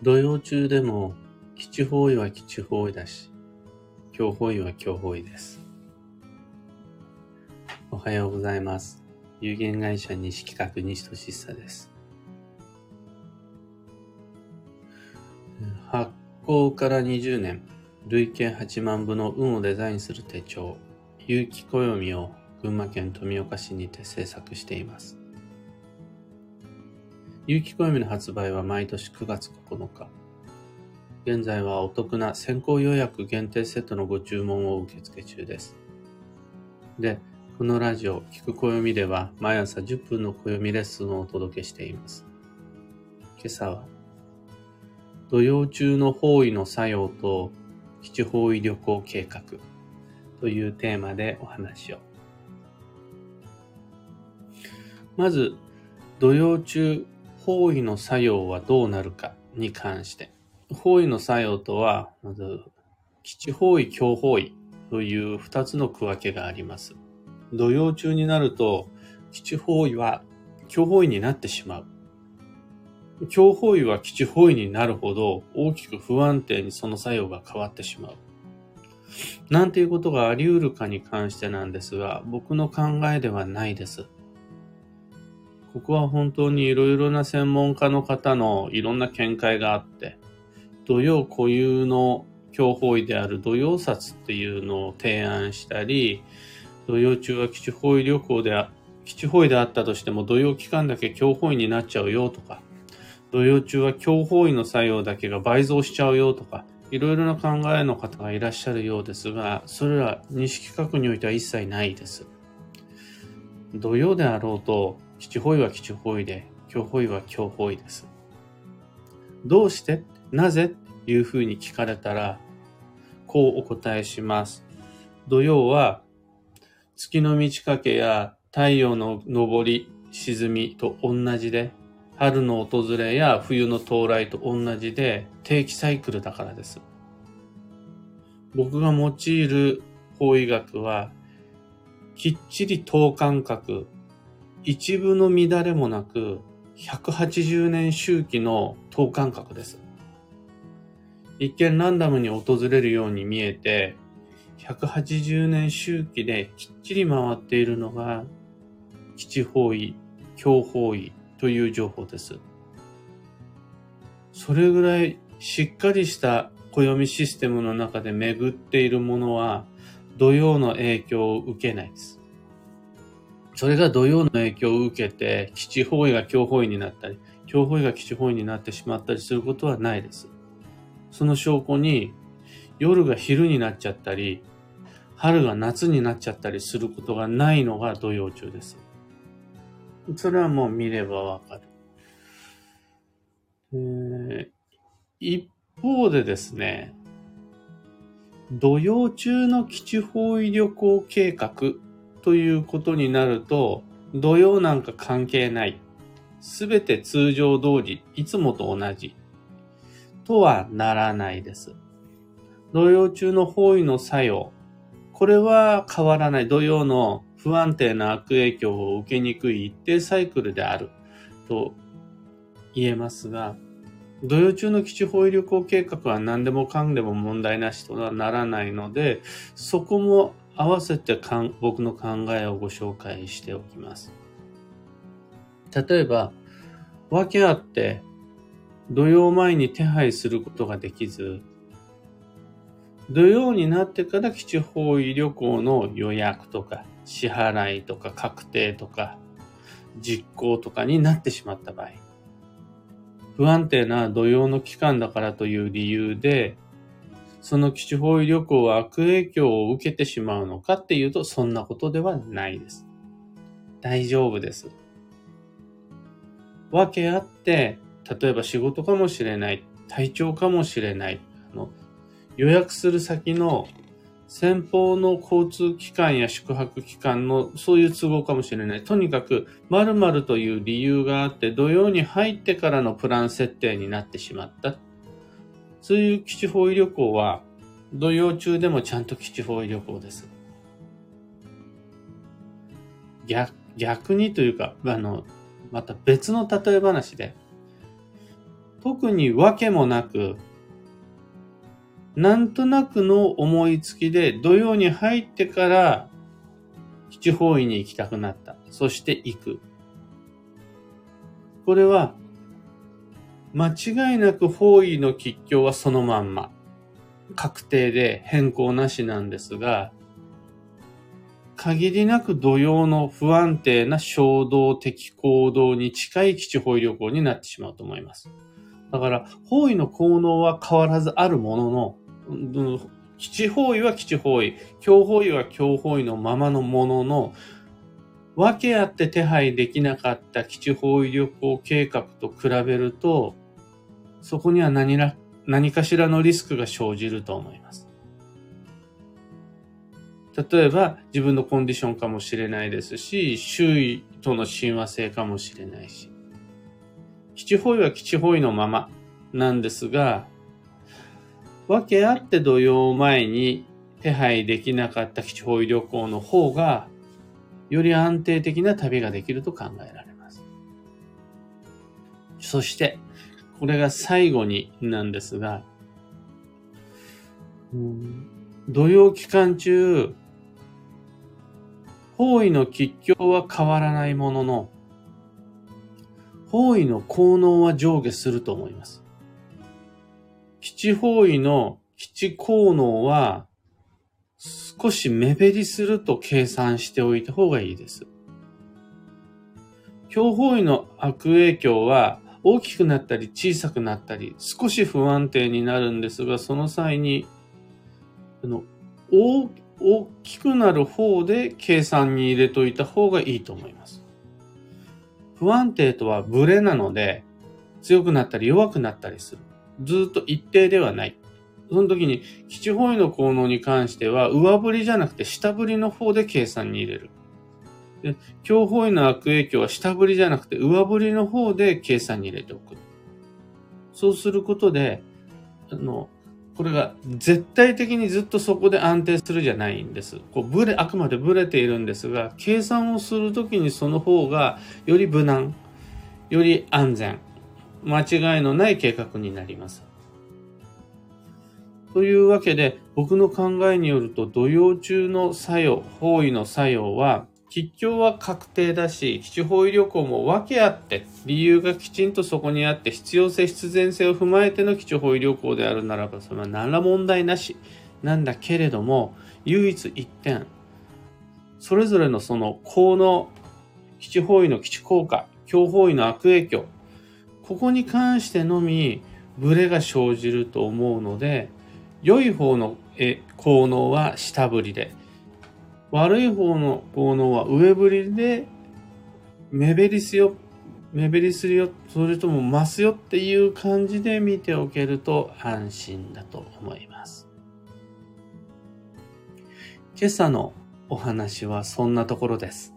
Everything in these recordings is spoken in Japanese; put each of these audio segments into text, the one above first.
土曜中でも基地方位は基地方位だし、強方位は強方位です。おはようございます。有限会社西企画西俊久です。発行から20年、累計8万部の運をデザインする手帳、有機暦を群馬県富岡市にて制作しています。有機暦の発売は毎年9月9日。現在はお得な先行予約限定セットのご注文を受付中です。で、このラジオ、聞く暦では毎朝10分の暦レッスンをお届けしています。今朝は、土曜中の方位の作用と基地方位旅行計画というテーマでお話を。まず、土曜中方位の作用はどうなるかに関して。方位の作用とは、まず、基地方位、強方位という二つの区分けがあります。土曜中になると、基地方位は強方位になってしまう。強方位は基地方位になるほど大きく不安定にその作用が変わってしまう。なんていうことがあり得るかに関してなんですが、僕の考えではないです。ここは本当にいろいろな専門家の方のいろんな見解があって、土曜固有の強法医である土曜札っていうのを提案したり、土曜中は基地方位旅行で基地方位であったとしても土曜期間だけ強法医になっちゃうよとか、土曜中は強法医の作用だけが倍増しちゃうよとか、いろいろな考えの方がいらっしゃるようですが、それら西企画においては一切ないです。土曜であろうと、基地方位は基地方位で、強方位は強方位です。どうしてなぜというふうに聞かれたら、こうお答えします。土曜は月の満ち欠けや太陽の昇り、沈みと同じで、春の訪れや冬の到来と同じで定期サイクルだからです。僕が用いる法医学は、きっちり等間隔、一部の乱れもなく、180年周期の等間隔です。一見ランダムに訪れるように見えて、180年周期できっちり回っているのが、基地方位、強方位という情報です。それぐらいしっかりした暦システムの中で巡っているものは、土曜の影響を受けないです。それが土曜の影響を受けて、基地方位が強方位になったり、強方位が基地方位になってしまったりすることはないです。その証拠に、夜が昼になっちゃったり、春が夏になっちゃったりすることがないのが土曜中です。それはもう見ればわかる。え、一方でですね、土曜中の基地方位旅行計画ということになると、土曜なんか関係ない。すべて通常通り、いつもと同じ。とはならないです。土曜中の方位の作用。これは変わらない。土曜の不安定な悪影響を受けにくい一定サイクルである。と言えますが、土曜中の基地方位旅行計画は何でもかんでも問題なしとはならないので、そこも合わせてかん僕の考えをご紹介しておきます。例えば、訳あって、土曜前に手配することができず、土曜になってから基地方位旅行の予約とか支払いとか確定とか実行とかになってしまった場合、不安定な土曜の期間だからという理由でその基地方位旅行は悪影響を受けてしまうのかっていうと、そんなことではないです。大丈夫です。わけあって、例えば仕事かもしれない、体調かもしれない、あの予約する先の先方の交通機関や宿泊機関のそういう都合かもしれない。とにかく、〇〇という理由があって、土曜に入ってからのプラン設定になってしまった。そういう基地方位旅行は、土曜中でもちゃんと基地方位旅行です。逆、逆にというか、あの、また別の例え話で、特に訳もなく、なんとなくの思いつきで土曜に入ってから基地方位に行きたくなった。そして行く。これは間違いなく方位の吉凶はそのまんま。確定で変更なしなんですが、限りなく土曜の不安定な衝動的行動に近い基地方位旅行になってしまうと思います。だから、方位の効能は変わらずあるものの、基地方位は基地方位、強方位は強方位のままのものの、分け合って手配できなかった基地方位旅行計画と比べると、そこには何ら何かしらのリスクが生じると思います。例えば自分のコンディションかもしれないですし、周囲との親和性かもしれないし。基地方位は基地方位のままなんですが、分けあって土曜前に手配できなかった基地方位旅行の方がより安定的な旅ができると考えられます。そして、これが最後になんですが、土曜期間中、方位の吉凶は変わらないものの、方位の効能は上下すると思います。基地方位の基地効能は少し目減りすると計算しておいた方がいいです。強方位の悪影響は大きくなったり小さくなったり少し不安定になるんですが、その際に、あの大大きくなる方で計算に入れといた方がいいと思います。不安定とはブレなので強くなったり弱くなったりする。ずっと一定ではない。その時に基地方位の効能に関しては上振りじゃなくて下振りの方で計算に入れる。で強方位の悪影響は下振りじゃなくて上振りの方で計算に入れておく。そうすることで、あの、これが絶対的にずっとそこで安定するじゃないんです。こうブレ、あくまでブレているんですが、計算をするときにその方がより無難、より安全、間違いのない計画になります。というわけで、僕の考えによると、土曜中の作用、方位の作用は、吉凶は確定だし、基地方位旅行も分け合って、理由がきちんとそこにあって、必要性、必然性を踏まえての基地方位旅行であるならば、それは何ら問題なしなんだけれども、唯一一点、それぞれのその効能、基地方位の基地効果、強方位の悪影響、ここに関してのみ、ブレが生じると思うので、良い方の効能は下振りで、悪い方の効能は上振りで目減りすよ、目減りするよ、それとも増すよっていう感じで見ておけると安心だと思います。今朝のお話はそんなところです。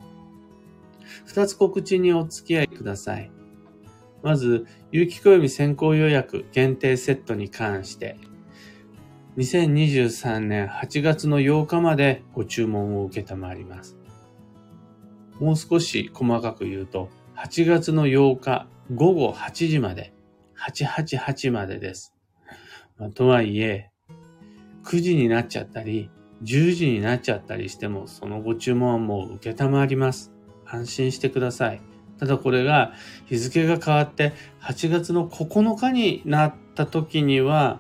二つ告知にお付き合いください。まず、有機暦先行予約限定セットに関して2023年8月の8日までご注文を受けたまります。もう少し細かく言うと、8月の8日午後8時まで、888までです。まあ、とはいえ、9時になっちゃったり、10時になっちゃったりしても、そのご注文はもう受けたまります。安心してください。ただこれが日付が変わって8月の9日になった時には、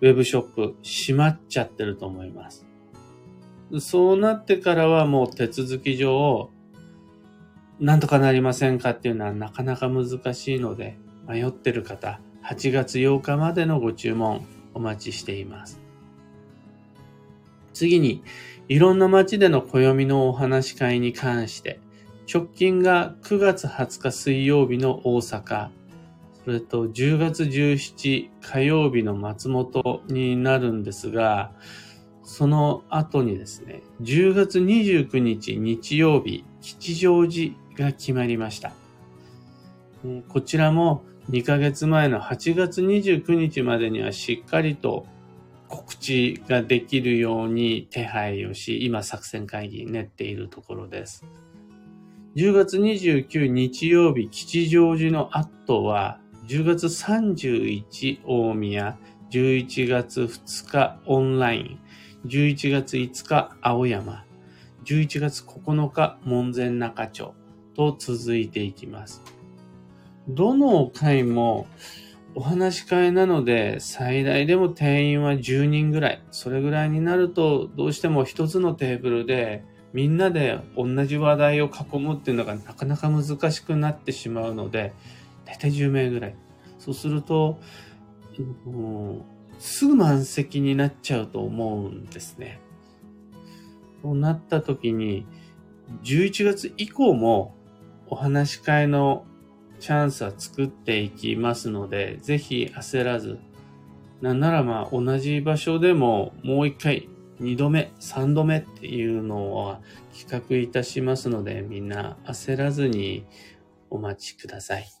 ウェブショップ閉まっちゃってると思います。そうなってからはもう手続き上、なんとかなりませんかっていうのはなかなか難しいので、迷ってる方、8月8日までのご注文お待ちしています。次に、いろんな街での暦のお話し会に関して、直近が9月20日水曜日の大阪、それと10月17火曜日の松本になるんですが、その後にですね、10月29日日曜日、吉祥寺が決まりました。こちらも2ヶ月前の8月29日までにはしっかりと告知ができるように手配をし、今作戦会議練っているところです。10月29日曜日吉祥寺の後は10月31大宮、11月2日オンライン、11月5日青山、11月9日門前仲町と続いていきます。どの回もお話し会なので最大でも定員は10人ぐらい。それぐらいになるとどうしても一つのテーブルでみんなで同じ話題を囲むっていうのがなかなか難しくなってしまうので、大体10名ぐらい。そうすると、もうすぐ満席になっちゃうと思うんですね。そうなった時に、11月以降もお話し会のチャンスは作っていきますので、ぜひ焦らず、なんならまあ同じ場所でももう一回、二度目、三度目っていうのは企画いたしますので、みんな焦らずにお待ちください。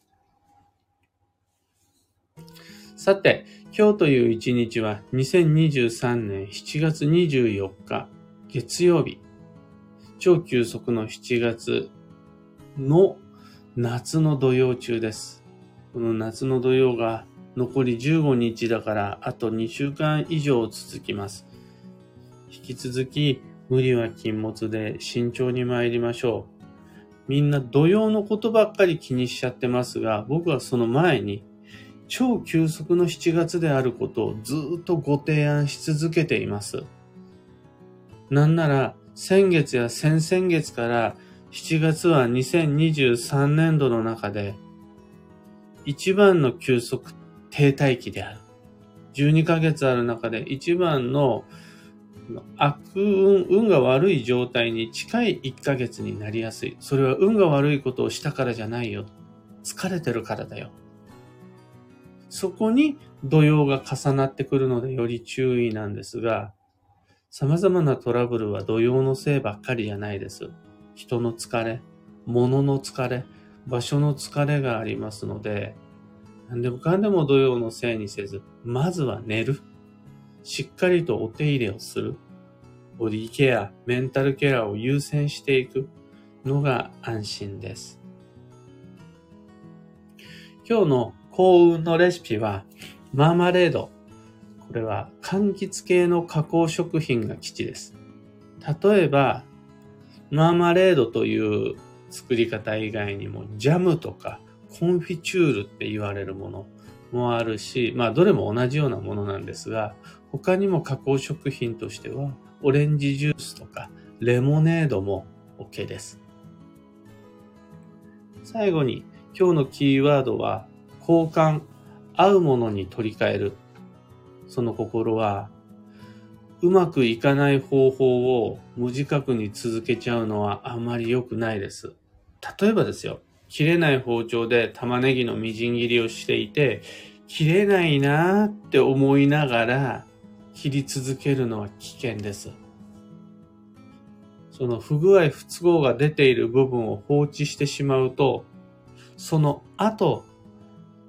さて、今日という一日は2023年7月24日月曜日、超急速の7月の夏の土曜中です。この夏の土曜が残り15日だからあと2週間以上続きます。引き続き無理は禁物で慎重に参りましょう。みんな土曜のことばっかり気にしちゃってますが、僕はその前に超急速の7月であることをずっとご提案し続けています。なんなら先月や先々月から7月は2023年度の中で一番の休息停滞期である。12ヶ月ある中で一番の悪運、運が悪い状態に近い1ヶ月になりやすい。それは運が悪いことをしたからじゃないよ。疲れてるからだよ。そこに土曜が重なってくるのでより注意なんですが、様々なトラブルは土曜のせいばっかりじゃないです。人の疲れ、物の疲れ、場所の疲れがありますので、何でもかんでも土曜のせいにせず、まずは寝る。しっかりとお手入れをする。ボディケア、メンタルケアを優先していくのが安心です。今日の幸運のレシピは、マーマレード。これは柑橘系の加工食品が基地です。例えば、マーマレードという作り方以外にも、ジャムとかコンフィチュールって言われるものもあるし、まあどれも同じようなものなんですが、他にも加工食品としては、オレンジジュースとかレモネードも OK です。最後に今日のキーワードは交換、合うものに取り替える。その心はうまくいかない方法を無自覚に続けちゃうのはあまり良くないです。例えばですよ、切れない包丁で玉ねぎのみじん切りをしていて、切れないなーって思いながら切り続けるのは危険です。その不具合不都合が出ている部分を放置してしまうと、その後、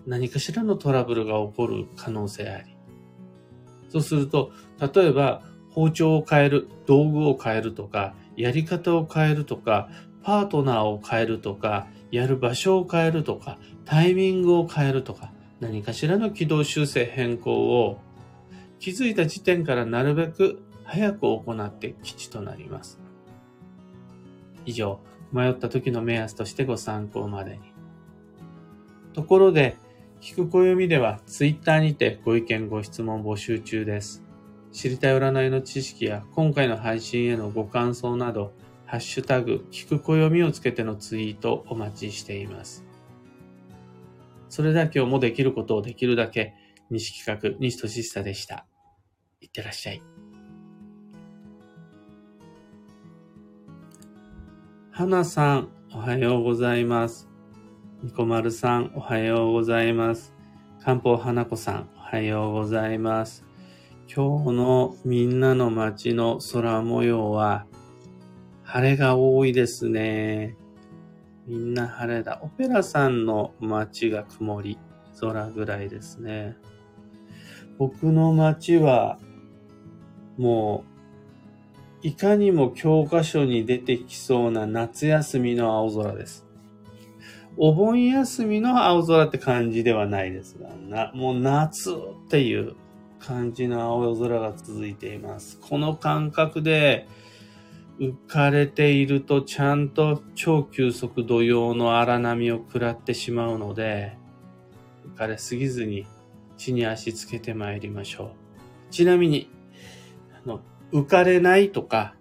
何かしらのトラブルが起こる可能性あり。そうすると、例えば包丁を変える、道具を変えるとか、やり方を変えるとか、パートナーを変えるとか、やる場所を変えるとか、タイミングを変えるとか、何かしらの軌道修正変更を気づいた時点からなるべく早く行って基地となります。以上、迷った時の目安としてご参考までに。ところで、聞く暦ではツイッターにてご意見ご質問募集中です。知りたい占いの知識や今回の配信へのご感想など、ハッシュタグ、聞く暦をつけてのツイートお待ちしています。それでは今日もできることをできるだけ、西企画、西俊久でした。いってらっしゃい。花さん、おはようございます。ニコマルさん、おはようございます。漢方花子さん、おはようございます。今日のみんなの街の空模様は、晴れが多いですね。みんな晴れだ。オペラさんの街が曇り、空ぐらいですね。僕の街は、もう、いかにも教科書に出てきそうな夏休みの青空です。お盆休みの青空って感じではないですが、な、もう夏っていう感じの青空が続いています。この感覚で浮かれているとちゃんと超急速土曜の荒波を食らってしまうので、浮かれすぎずに地に足つけて参りましょう。ちなみに、あの、浮かれないとか、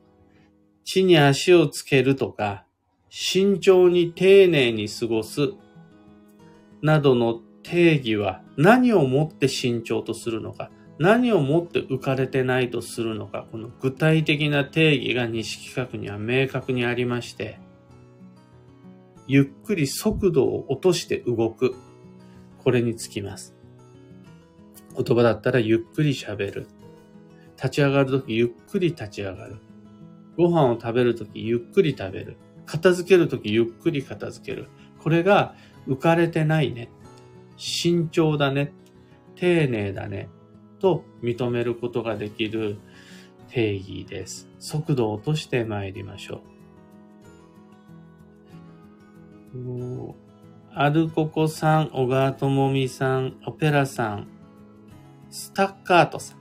地に足をつけるとか、慎重に丁寧に過ごすなどの定義は何をもって慎重とするのか、何をもって浮かれてないとするのか、この具体的な定義が西企画には明確にありまして、ゆっくり速度を落として動く。これにつきます。言葉だったらゆっくり喋る。立ち上がるときゆっくり立ち上がる。ご飯を食べるときゆっくり食べる。片付けるときゆっくり片付ける。これが浮かれてないね。慎重だね。丁寧だね。と認めることができる定義です。速度を落として参りましょう。アルココさん、小川智美さん、オペラさん、スタッカートさん、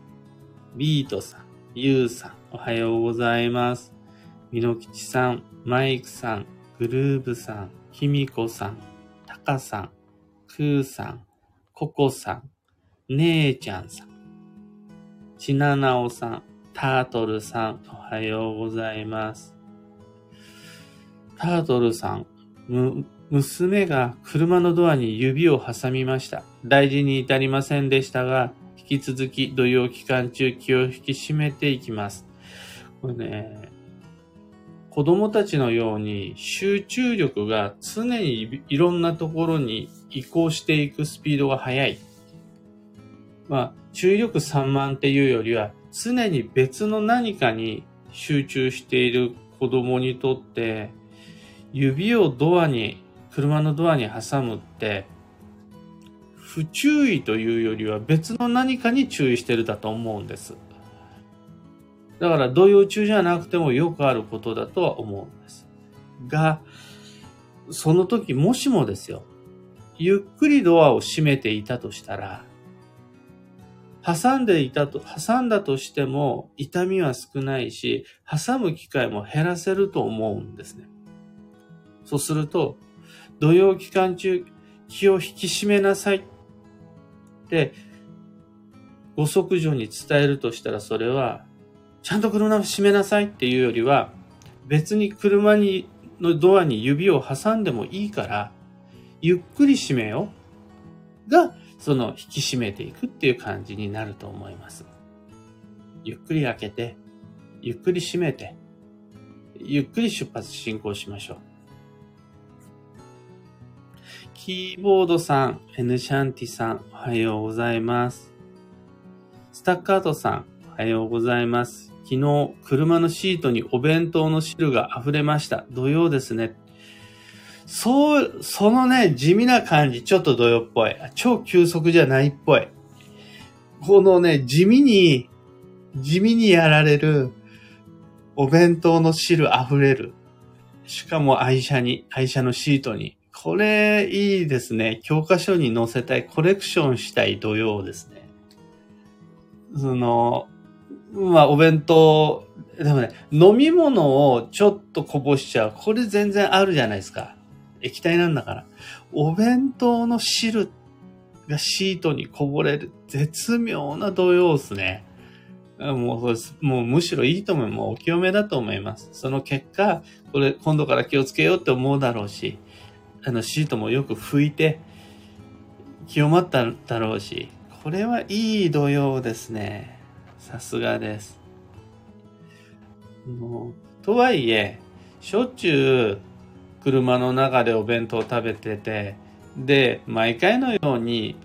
ビートさん、ユウさん、おはようございます。ミノキチさん、マイクさん、グルーブさん、キミコさん、タカさん、クーさん、ココさん、姉ちゃんさん、ちななおさん、タートルさん、おはようございます。タートルさん、む、娘が車のドアに指を挟みました。大事に至りませんでしたが、引き続き土曜期間中気を引き締めていきます。これね、子供たちのように集中力が常にいろんなところに移行していくスピードが速い。まあ、注意力散漫っていうよりは常に別の何かに集中している子供にとって指をドアに、車のドアに挟むって不注意というよりは別の何かに注意してるだと思うんです。だから動揺中じゃなくてもよくあることだとは思うんです。が、その時もしもですよ、ゆっくりドアを閉めていたとしたら、挟んでいたと、挟んだとしても痛みは少ないし、挟む機会も減らせると思うんですね。そうすると、土曜期間中、気を引き締めなさいって、ご息女に伝えるとしたらそれはちゃんと車を閉めなさいっていうよりは、別に車に、のドアに指を挟んでもいいから、ゆっくり閉めよう。が、その引き締めていくっていう感じになると思います。ゆっくり開けて、ゆっくり閉めて、ゆっくり出発進行しましょう。キーボードさん、エヌシャンティさん、おはようございます。スタッカートさん、おはようございます。昨日、車のシートにお弁当の汁が溢れました。土曜ですね。そう、そのね、地味な感じ、ちょっと土曜っぽい。超急速じゃないっぽい。このね、地味に、地味にやられる、お弁当の汁溢れる。しかも愛車に、愛車のシートに。これ、いいですね。教科書に載せたい、コレクションしたい土曜ですね。その、まあ、お弁当、でもね、飲み物をちょっとこぼしちゃう。これ全然あるじゃないですか。液体なんだから。お弁当の汁がシートにこぼれる。絶妙な土曜ですね。もうそうです、もうむしろいいと思う。もうお清めだと思います。その結果、これ今度から気をつけようって思うだろうし、あのシートもよく拭いて、清まっただろうし、これはいい土曜ですね。さすがです。もうとはいえ、しょっちゅう車の中でお弁当を食べてて、で、毎回のように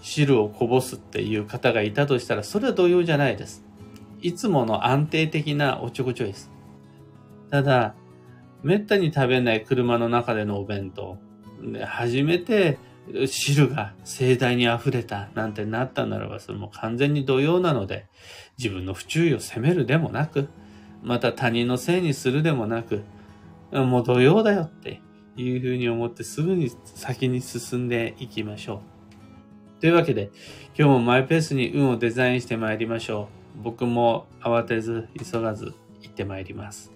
汁をこぼすっていう方がいたとしたら、それは同様じゃないです。いつもの安定的なおちょこちょいです。ただ、めったに食べない車の中でのお弁当。で初めて汁が盛大に溢れたなんてなったならば、それも完全に同様なので、自分の不注意を責めるでもなく、また他人のせいにするでもなく、もう同様だよっていうふうに思ってすぐに先に進んでいきましょう。というわけで、今日もマイペースに運をデザインしてまいりましょう。僕も慌てず、急がず、行ってまいります。